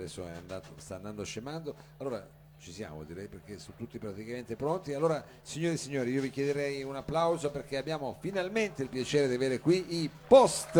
adesso è andato, sta andando scemando. Allora ci siamo direi perché sono tutti praticamente pronti. Allora signori e signori io vi chiederei un applauso perché abbiamo finalmente il piacere di avere qui i post.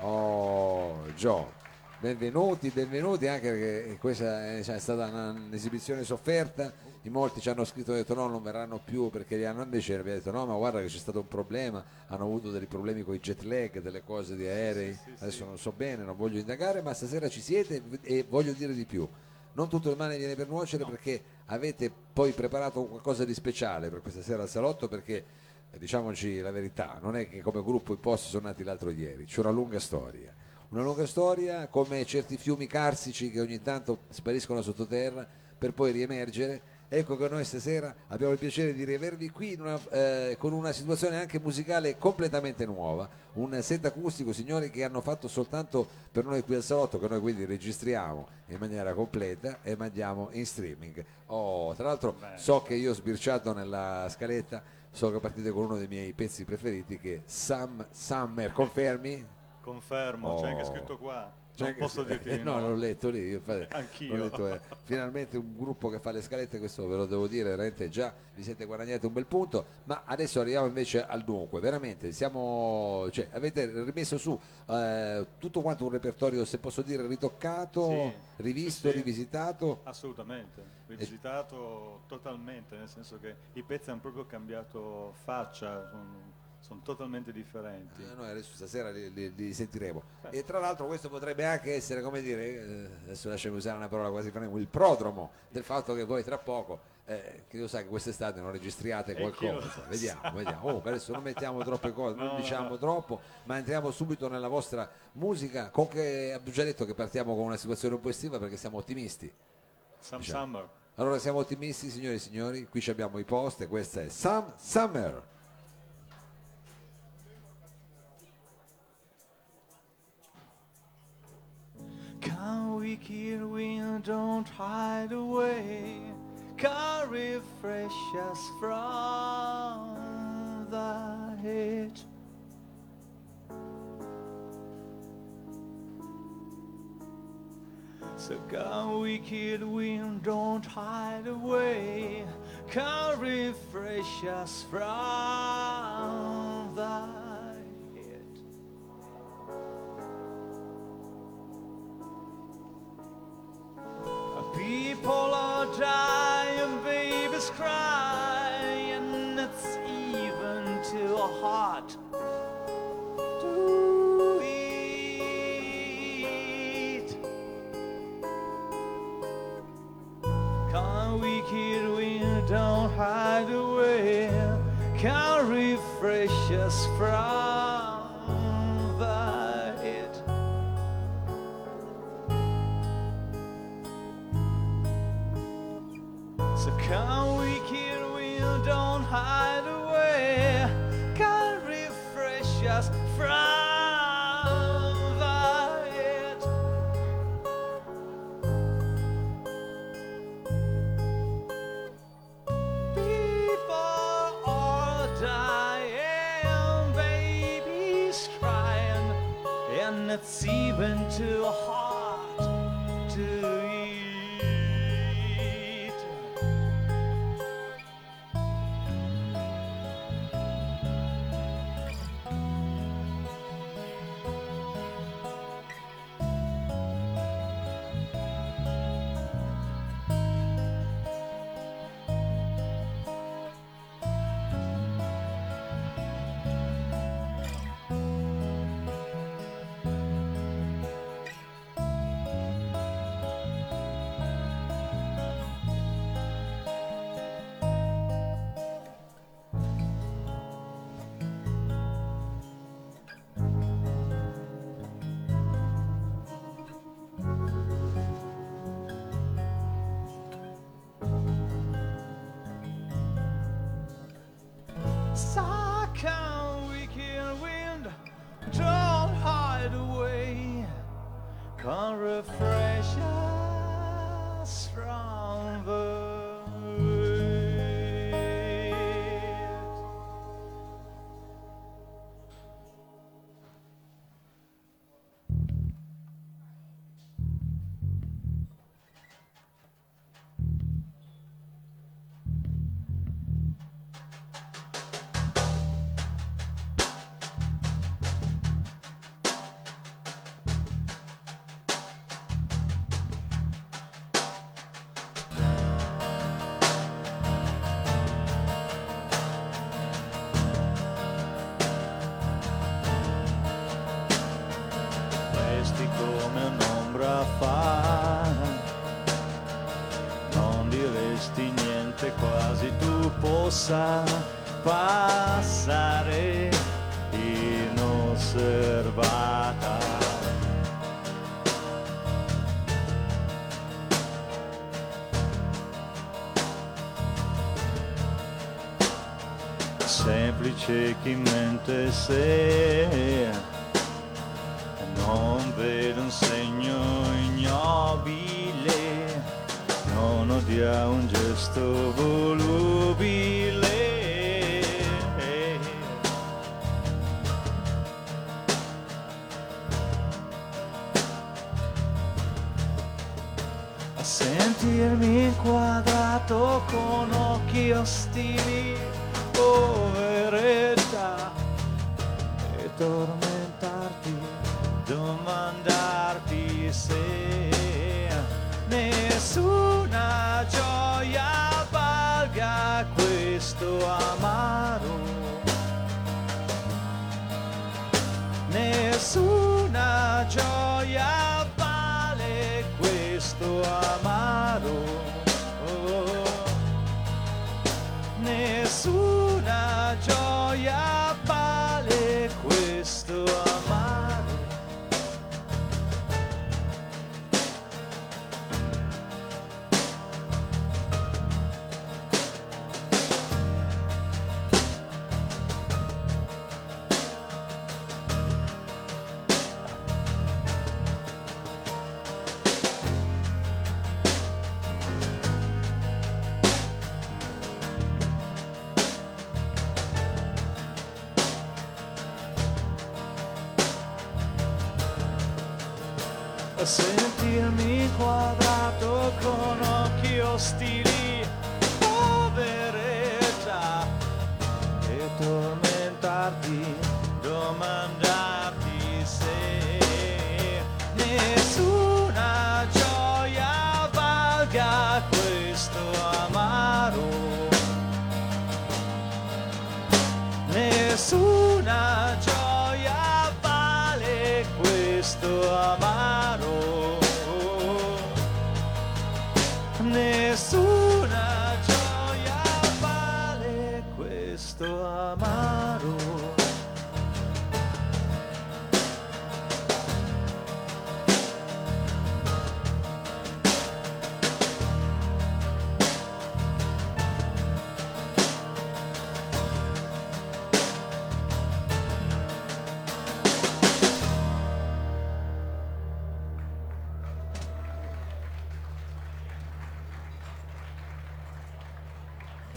Oh Gio, benvenuti, benvenuti anche perché questa è, stata un'esibizione sofferta. In molti ci hanno scritto e detto no, non verranno più perché li hanno invece abbiamo detto no, ma guarda che c'è stato un problema, hanno avuto dei problemi con i jet lag, delle cose di aerei, adesso non so bene, non voglio indagare, ma stasera ci siete e voglio dire di più. Non tutto il male viene per nuocere perché avete poi preparato qualcosa di speciale per questa sera al salotto perché eh, diciamoci la verità, non è che come gruppo i posti sono nati l'altro ieri, c'è una lunga storia. Una lunga storia come certi fiumi carsici che ogni tanto spariscono sottoterra per poi riemergere. Ecco che noi stasera abbiamo il piacere di riavervi qui una- eh, con una situazione anche musicale completamente nuova, un set acustico signori che hanno fatto soltanto per noi qui al salotto, che noi quindi registriamo in maniera completa e mandiamo in streaming. Oh, tra l'altro so che io ho sbirciato nella scaletta, so che partite con uno dei miei pezzi preferiti che è Sam Summer, confermi? Confermo, c'è anche Oh. scritto qua. C'è non posso dirti eh, no, no. l'ho letto lì. infatti- Anch'io. l'ho letto, eh. Finalmente un gruppo che fa le scalette, questo ve lo devo dire, veramente già vi siete guadagnati un bel punto. Ma adesso arriviamo invece al dunque. Veramente siamo, cioè, avete rimesso su eh, tutto quanto un repertorio, se posso dire, ritoccato, Sì, rivisto, sì. rivisitato. Assolutamente, rivisitato totalmente, nel senso che i pezzi hanno proprio cambiato faccia, sono totalmente differenti. Eh, Noi adesso stasera li, li- li sentiremo. E tra l'altro questo potrebbe anche essere, come dire, eh, adesso lasciami usare una parola quasi franca, il prodromo del fatto che voi tra poco, eh, che io sa che quest'estate non registriate chi lo qualcosa. sa. Vediamo, vediamo. Oh, adesso non mettiamo troppe cose, non No, diciamo no. troppo, ma entriamo subito nella vostra musica. Con che abbiamo già detto che partiamo con una situazione un po' estiva perché siamo ottimisti. Some Diciamo. Summer. Allora siamo ottimisti, signori e signori. Qui ci abbiamo i post e questa è Sam Summer. Wicked wind, don't hide away. Come refresh us from the heat. So come wicked wind, don't hide away. Come refresh us from Come refresh us from to a heart to passare inosservata. semplice chi mente se non vedo un segno ignobile, non odia un gesto volubile. Sentirmi inquadrato con occhi ostili, poveretta, e tormentarti, domandarti se nessuna gioia valga questo amaro. Nessuna questo amaro. Oh. Nessuna gioia ostili, poveretta, e tormentarti, domandarti se nessuna gioia valga questo amaro. Nessuna gioia vale questo amaro.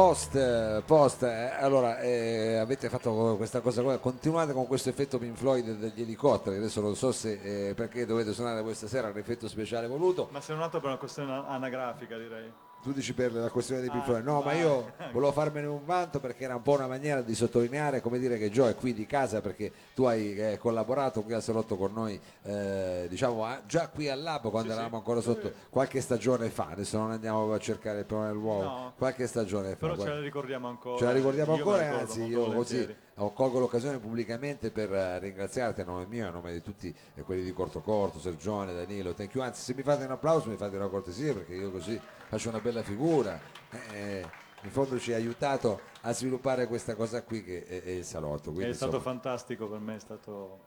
Post, post, eh, allora eh, avete fatto questa cosa qua, continuate con questo effetto Pink Floyd degli elicotteri, adesso non so se eh, perché dovete suonare questa sera l'effetto speciale voluto, Ma sei nato per una questione anagrafica, direi. Tu dici per la questione dei Pink Ah, Floyd, no ma vai. io volevo farmene un vanto perché era un po' una maniera di sottolineare, come dire che Joe è qui di casa perché tu hai eh, collaborato qui al Salotto con noi, eh, diciamo ah, già qui al Lab quando Sì, eravamo ancora sotto qualche stagione fa, adesso non andiamo a cercare il problema dell'uovo, No. qualche stagione fa. Però ce la ricordiamo ancora. Ce la ricordiamo ancora, anzi io così colgo l'occasione pubblicamente per eh, ringraziarti a nome mio, a nome di tutti eh, quelli di Corto Corto, Sergione, Danilo, thank you. Anzi se mi fate un applauso mi fate una cortesia perché io così faccio una bella figura. Eh, in fondo ci ha aiutato a sviluppare questa cosa qui che è, è il salotto. Quindi, È stato insomma, fantastico per me, è stato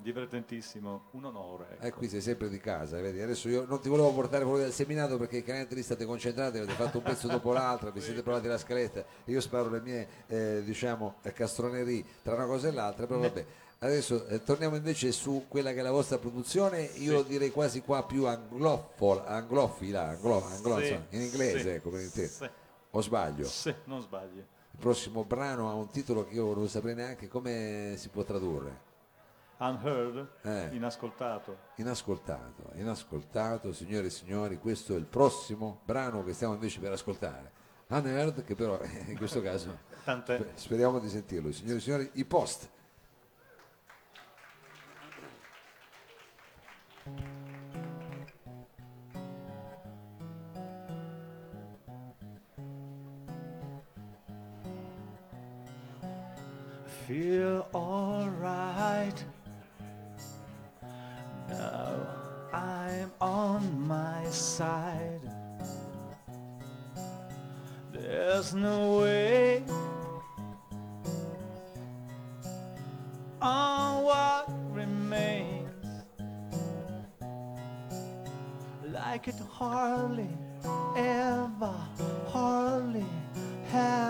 divertentissimo, un onore. ecco. eh, qui sei sempre di casa, vedi? Adesso io non ti volevo portare fuori dal seminato perché chiaramente lì state concentrati, avete fatto un pezzo dopo l'altro, vi siete provati la scaletta, io sparo le mie eh, diciamo eh, castronerie tra una cosa e l'altra, però vabbè. Adesso eh, torniamo invece su quella che è la vostra produzione, io direi quasi qua più anglofila, anglo, anglo- Sì, in inglese, sì, ecco per sì, O sbaglio? sì, non sbagli. Il prossimo brano ha un titolo che io non saprei neanche come si può tradurre. Unheard, Eh. inascoltato. Inascoltato, inascoltato, signore e signori, questo è il prossimo brano che stiamo invece per ascoltare. Unheard, che però in questo caso Tant'è. sper- speriamo di sentirlo. Signore e signori, i post. feel alright. Side. There's no way on what remains. Like it hardly ever, hardly happened.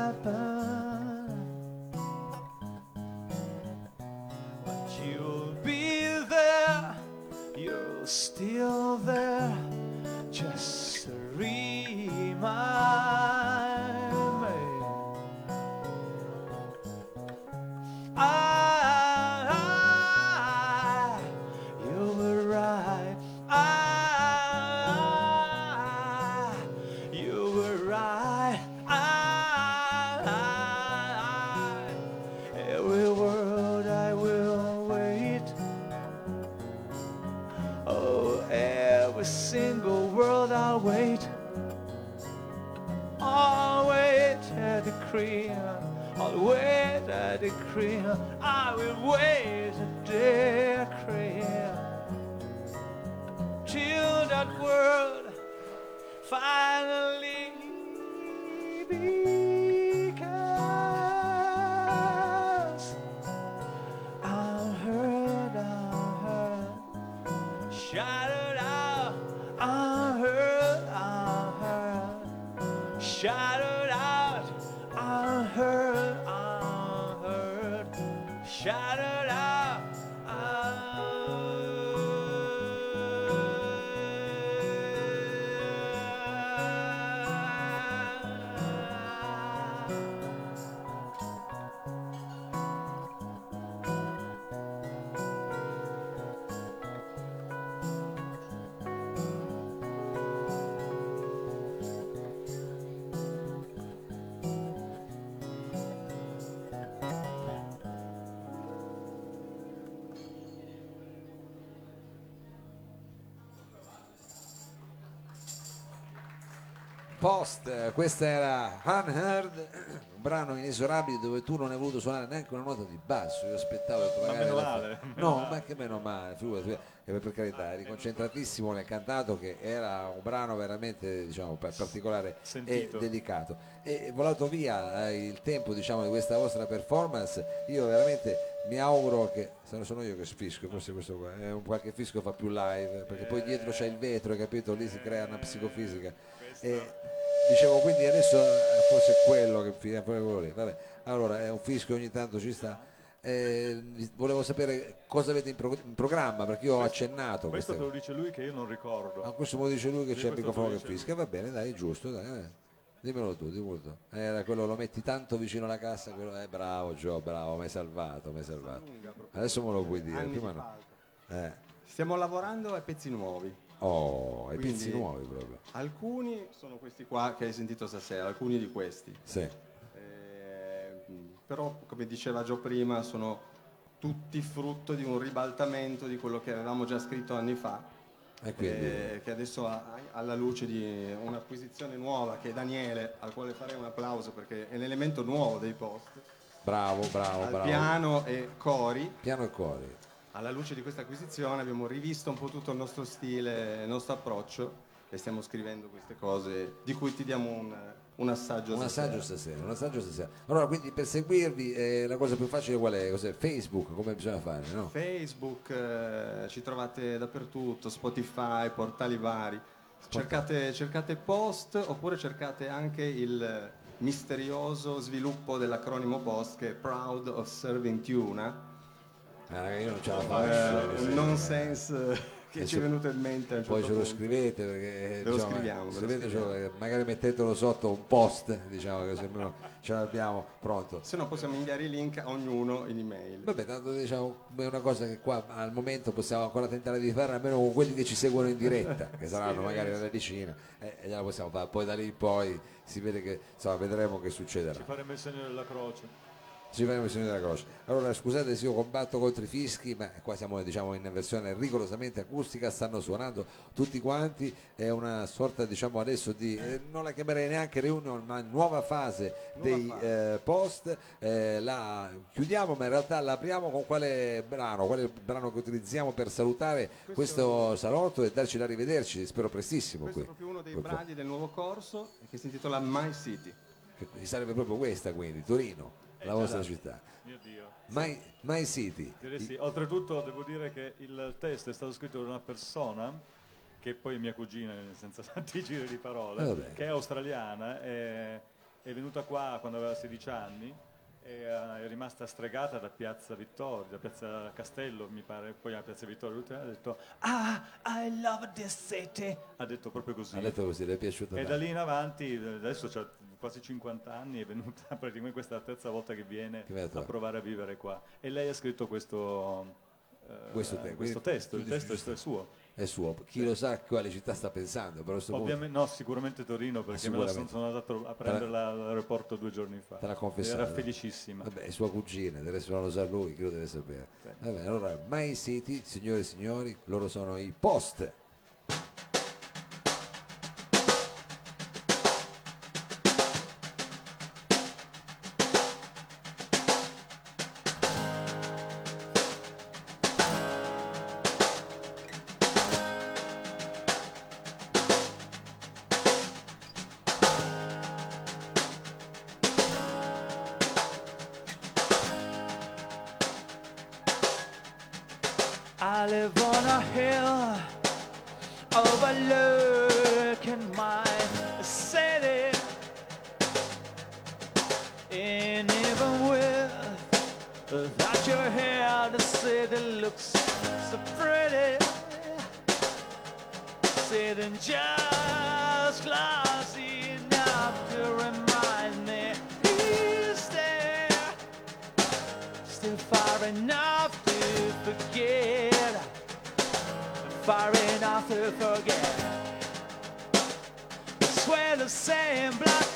At. I will wait at the cream. Till that world finally becomes. I'm I'm hurt. Shout out. I'm hurt, I'm hurt. Shout Post, eh, questa era Unheard, un brano inesorabile dove tu non hai voluto suonare neanche una nota di basso. Io aspettavo che Ma magari meno la- male, meno No, male. ma che meno male, figurati, per, carità, eri concentratissimo nel cantato che era un brano veramente diciamo, pa- particolare e Sentito. delicato. E volato via eh, il tempo diciamo, di questa vostra performance, io veramente mi auguro che, se non sono io che sfisco, forse questo qua, è un qualche fisco fa più live, perché poi dietro c'è il vetro, hai capito? Lì si crea una psicofisica. E, dicevo quindi adesso eh, forse è quello che quello lì. Vabbè, allora è un fischio ogni tanto ci sta. Eh, volevo sapere cosa avete in, pro- in programma perché io ho accennato Questo te lo dice lui che io non ricordo. a questo modo dice lui che c'è il questo microfono che fischia va bene dai è giusto dai, eh. Dimmelo tu dimmelo tu. Era quello lo metti tanto vicino alla cassa quello è bravo Gio bravo mi hai salvato mi hai salvato. Adesso me lo puoi dire prima no. eh. Stiamo lavorando a pezzi nuovi. oh i Quindi- pezzi nuovi proprio. Alcuni sono questi qua che hai sentito stasera, alcuni di questi. sì. Eh, però, come diceva Gio prima, sono tutti frutto di un ribaltamento di quello che avevamo già scritto anni fa, eh, che adesso ha- alla luce di un'acquisizione nuova che è Daniele, al quale farei un applauso perché è l'elemento nuovo dei post, bravo bravo al bravo. piano e cori. piano e cori. Alla luce di questa acquisizione abbiamo rivisto un po' tutto il nostro stile, il nostro approccio e stiamo scrivendo queste cose di cui ti diamo un, un assaggio. un stasera. assaggio stasera un assaggio stasera allora quindi per seguirvi eh, la cosa più facile qual è? Cos'è? Facebook come bisogna fare no? Facebook, eh, ci trovate dappertutto, Spotify, portali vari. Cercate, cercate post oppure cercate anche il misterioso sviluppo dell'acronimo POST che è Proud of Serving Tuna, Ah, io non ce la eh, faccio un nonsense che ci è venuto in mente. un poi certo ce lo scrivete perché lo diciamo, scriviamo, lo scrivetecelo, eh, magari mettetelo sotto un post diciamo che se almeno ce l'abbiamo pronto Se no possiamo inviare i link a ognuno in email. vabbè tanto diciamo è una cosa che qua al momento possiamo ancora tentare di fare almeno con quelli che ci seguono in diretta che saranno magari una decina eh, e gliela possiamo fare poi da lì in poi si vede che insomma vedremo che succederà Ci faremo il segno della croce. Ci il segno della croce. Allora scusate se io combatto contro i fischi, ma qua siamo diciamo in versione rigorosamente acustica, stanno suonando tutti quanti, è una sorta diciamo adesso di, eh, non la chiamerei neanche reunion, ma nuova fase dei eh, post, eh, la chiudiamo ma in realtà la apriamo con quale brano, quale brano che utilizziamo per salutare questo, salotto e darci da rivederci, spero prestissimo Questo è qui. proprio uno dei brani del nuovo corso che si intitola My City. Che sarebbe proprio questa quindi, Torino, la già, vostra città. Mio Dio. My, My City. Direi sì. Oltretutto devo dire che il testo è stato scritto da una persona che poi è mia cugina, senza tanti giri di Eh, parole, vabbè. che è australiana, è, è venuta qua quando aveva 16 anni e eh, è rimasta stregata da Piazza Vittorio, da Piazza Castello mi pare, poi a Piazza Vittorio l'ultima ha detto Ah, I love this city! Ha detto proprio così. Ha detto così, le è piaciuto E da lì in avanti, adesso ha quasi 50 anni, è venuta praticamente questa è la terza volta che viene Che a provare a vivere qua. E lei ha scritto questo, eh, Questo te- questo testo, il testo è suo. È suo. Chi lo sa quale città sta pensando, però Ovviamente no, sicuramente Torino perché me la sono, andato a prenderla all'aeroporto due giorni fa. te l'ha confessato. Era felicissima. Vabbè, è sua cugina, del resto non lo sa lui, chi lo deve sapere. Va bene, allora, My City, signore e signori, loro sono i post. Hill overlooking my city. And even with without your hair, the city looks so pretty. Sitting just close enough to remind me he's there still far enough to forget, far enough to forget. Swear The same blood.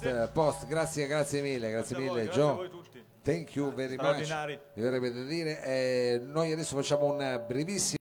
Post, post, grazie, grazie mille, grazie, Grazie a voi, mille grazie. Thank you very much. Mi verrebbe da dire. Eh, noi adesso facciamo un brevissimo